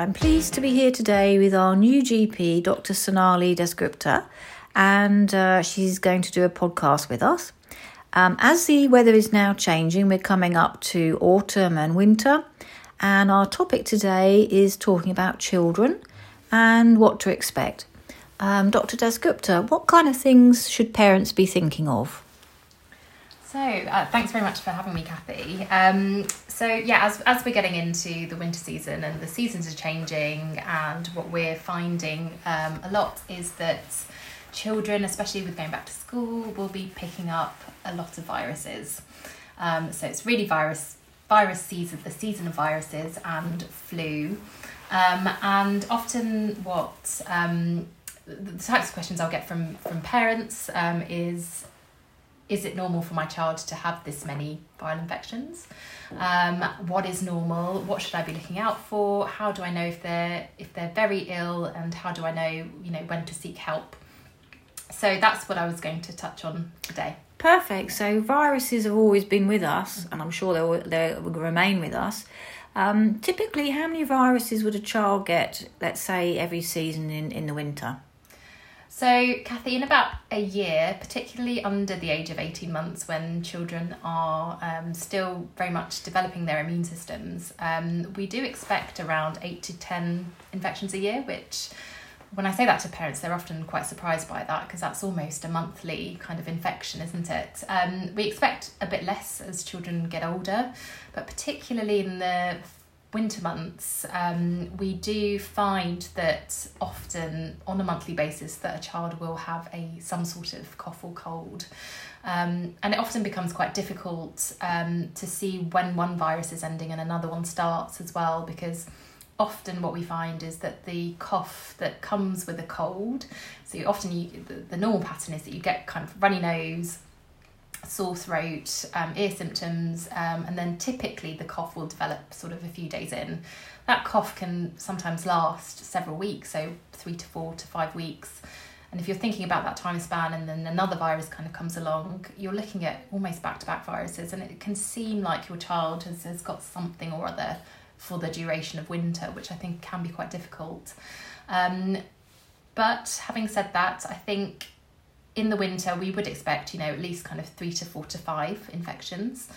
I'm pleased to be here today with our new GP, Dr. Sonali Dasgupta, and uh, she's going to do a podcast with us. Um, as the weather is now changing, we're coming up to autumn and winter, and our topic today is talking about children and what to expect. Um, Dr. Dasgupta, what kind of things should parents be thinking of? So, uh, thanks very much for having me, Kathy. Um, so, yeah, as, as we're getting into the winter season and the seasons are changing, and what we're finding um, a lot is that children, especially with going back to school, will be picking up a lot of viruses. Um, so, it's really virus virus season, the season of viruses and flu. Um, and often, what um, the types of questions I'll get from from parents um, is is it normal for my child to have this many viral infections? Um, what is normal? What should I be looking out for? How do I know if they're if they're very ill, and how do I know you know when to seek help? So that's what I was going to touch on today. Perfect. So viruses have always been with us, and I'm sure they will, they will remain with us. Um, typically, how many viruses would a child get, let's say, every season in, in the winter? So, Kathy, in about a year, particularly under the age of 18 months, when children are um, still very much developing their immune systems, um, we do expect around 8 to 10 infections a year, which when I say that to parents, they're often quite surprised by that because that's almost a monthly kind of infection, isn't it? Um, we expect a bit less as children get older, but particularly in the winter months, um, we do find that often on a monthly basis that a child will have a some sort of cough or cold. Um, and it often becomes quite difficult um, to see when one virus is ending and another one starts as well because often what we find is that the cough that comes with a cold so often you, the, the normal pattern is that you get kind of runny nose sore throat, um, ear symptoms, um, and then typically the cough will develop sort of a few days in. That cough can sometimes last several weeks, so three to four to five weeks. And if you're thinking about that time span and then another virus kind of comes along, you're looking at almost back to back viruses, and it can seem like your child has, has got something or other for the duration of winter, which I think can be quite difficult. Um, but having said that, I think in the winter, we would expect, you know, at least kind of three to four to five infections.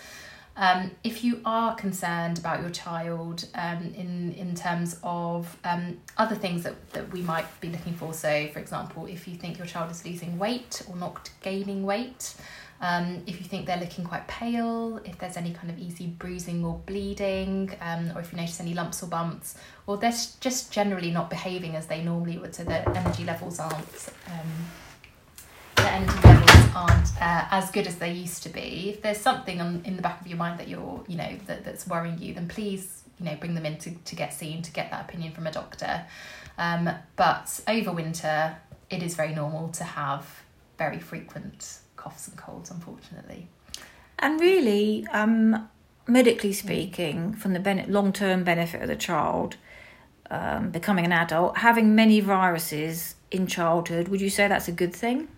Um, if you are concerned about your child um, in, in terms of um, other things that, that we might be looking for, so for example, if you think your child is losing weight or not gaining weight, um, if you think they're looking quite pale, if there's any kind of easy bruising or bleeding, um, or if you notice any lumps or bumps, or they're just generally not behaving as they normally would, so their energy levels aren't the energy levels aren't uh, as good as they used to be, if there's something on, in the back of your mind that you're, you know, that, that's worrying you, then please, you know, bring them in to, to get seen, to get that opinion from a doctor. Um, but over winter, it is very normal to have very frequent coughs and colds, unfortunately. And really, um, medically speaking, from the ben- long term benefit of the child um, becoming an adult, having many viruses in childhood, would you say that's a good thing?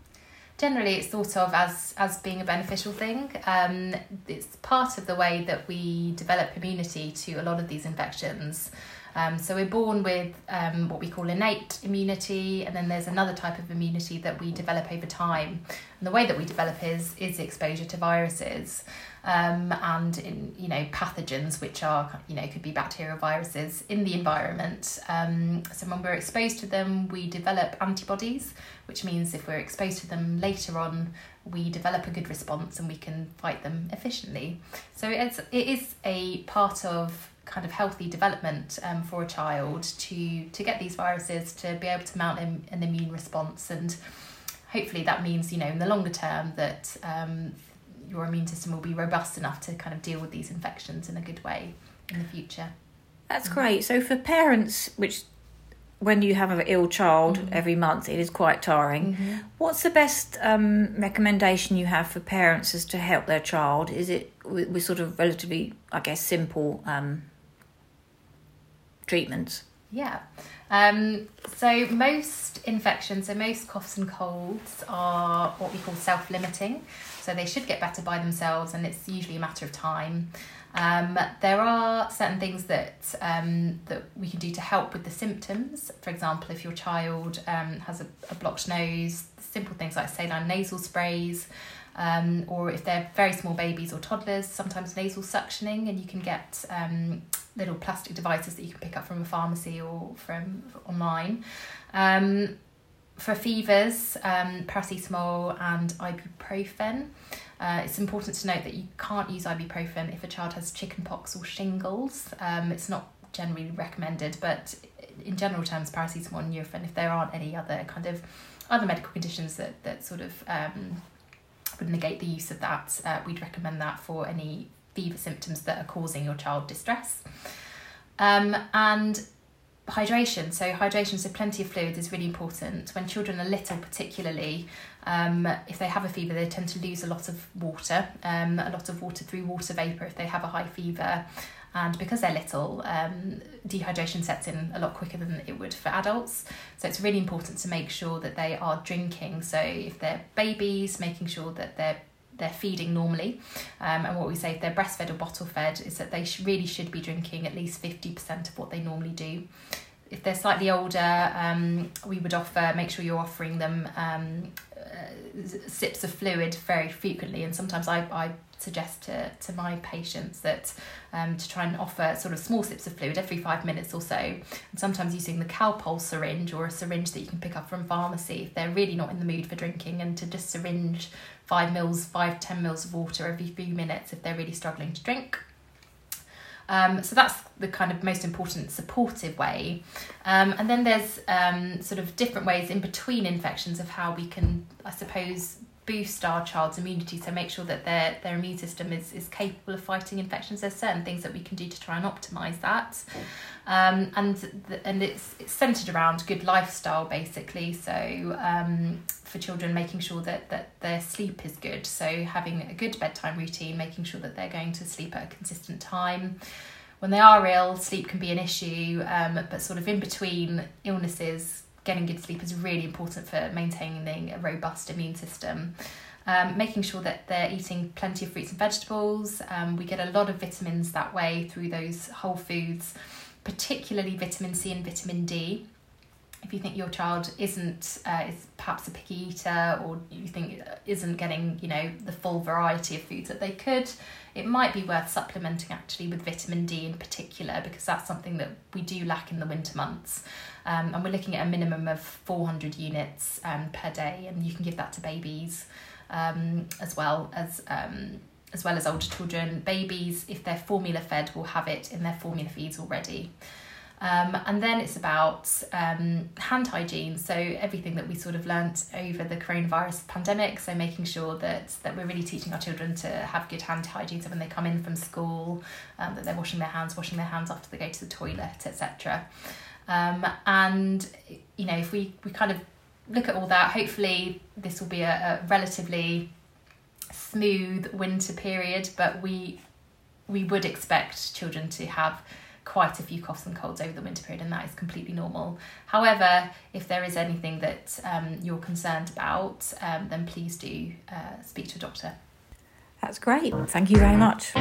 Generally it's thought of as as being a beneficial thing. Um, it's part of the way that we develop immunity to a lot of these infections. Um, so we're born with um, what we call innate immunity, and then there's another type of immunity that we develop over time. And the way that we develop is is exposure to viruses um, and in you know pathogens which are you know could be bacterial viruses in the environment. Um, so when we're exposed to them, we develop antibodies, which means if we're exposed to them later on, we develop a good response and we can fight them efficiently. So it's it is a part of kind of healthy development um, for a child to to get these viruses to be able to mount an, an immune response and hopefully that means you know in the longer term that um, your immune system will be robust enough to kind of deal with these infections in a good way in the future. That's great. So for parents, which when you have an ill child mm-hmm. every month, it is quite tiring. Mm-hmm. What's the best um, recommendation you have for parents as to help their child? Is it with, with sort of relatively, I guess, simple um, treatments? Yeah. Um, so most infections, so most coughs and colds are what we call self-limiting. So they should get better by themselves, and it's usually a matter of time. Um, there are certain things that um, that we can do to help with the symptoms. For example, if your child um, has a, a blocked nose, simple things like saline nasal sprays, um, or if they're very small babies or toddlers, sometimes nasal suctioning, and you can get um, little plastic devices that you can pick up from a pharmacy or from online. Um, for fevers, um, paracetamol and ibuprofen. Uh, it's important to note that you can't use ibuprofen if a child has chickenpox or shingles. Um, it's not generally recommended, but in general terms, paracetamol and Nurofen, if there aren't any other kind of other medical conditions that, that sort of um, would negate the use of that, uh, we'd recommend that for any fever symptoms that are causing your child distress. Um, and hydration. So hydration, so plenty of fluid is really important. When children are little, particularly, um, if they have a fever, they tend to lose a lot of water, um, a lot of water through water vapour if they have a high fever. And because they're little, um, dehydration sets in a lot quicker than it would for adults. So it's really important to make sure that they are drinking. So if they're babies, making sure that they're they're feeding normally. Um, and what we say if they're breastfed or bottle fed is that they sh- really should be drinking at least 50% of what they normally do. If they're slightly older, um, we would offer, make sure you're offering them um, sips of fluid very frequently. And sometimes I, I suggest to, to my patients that um, to try and offer sort of small sips of fluid every five minutes or so. And sometimes using the Calpol syringe or a syringe that you can pick up from pharmacy if they're really not in the mood for drinking and to just syringe five mils, five, ten mils of water every few minutes if they're really struggling to drink. Um, so that's the kind of most important supportive way. Um, and then there's um, sort of different ways in between infections of how we can, I suppose, boost our child's immunity. So make sure that their their immune system is, is capable of fighting infections. There's certain things that we can do to try and optimize that. Um, and the, and it's, it's centered around good lifestyle basically. So um, for children making sure that that their sleep is good. So having a good bedtime routine making sure that they're going to sleep at a consistent time. When they are ill sleep can be an issue um, but sort of in between illnesses getting good sleep is really important for maintaining a robust immune system. Um, making sure that they're eating plenty of fruits and vegetables. Um, we get a lot of vitamins that way through those whole foods, particularly vitamin C and vitamin D. If you think your child isn't uh, is perhaps a picky eater, or you think isn't getting you know the full variety of foods that they could, it might be worth supplementing actually with vitamin D in particular because that's something that we do lack in the winter months. Um, and we're looking at a minimum of 400 units um, per day, and you can give that to babies um, as well as um, as well as older children. Babies, if they're formula fed, will have it in their formula feeds already. Um, and then it's about um, hand hygiene. So everything that we sort of learnt over the coronavirus pandemic. So making sure that that we're really teaching our children to have good hand hygiene. So when they come in from school, um, that they're washing their hands, washing their hands after they go to the toilet, etc. Um, and you know, if we we kind of look at all that, hopefully this will be a, a relatively smooth winter period. But we we would expect children to have quite a few coughs and colds over the winter period, and that is completely normal. However, if there is anything that um, you're concerned about, um, then please do uh, speak to a doctor. That's great. Thank you very much.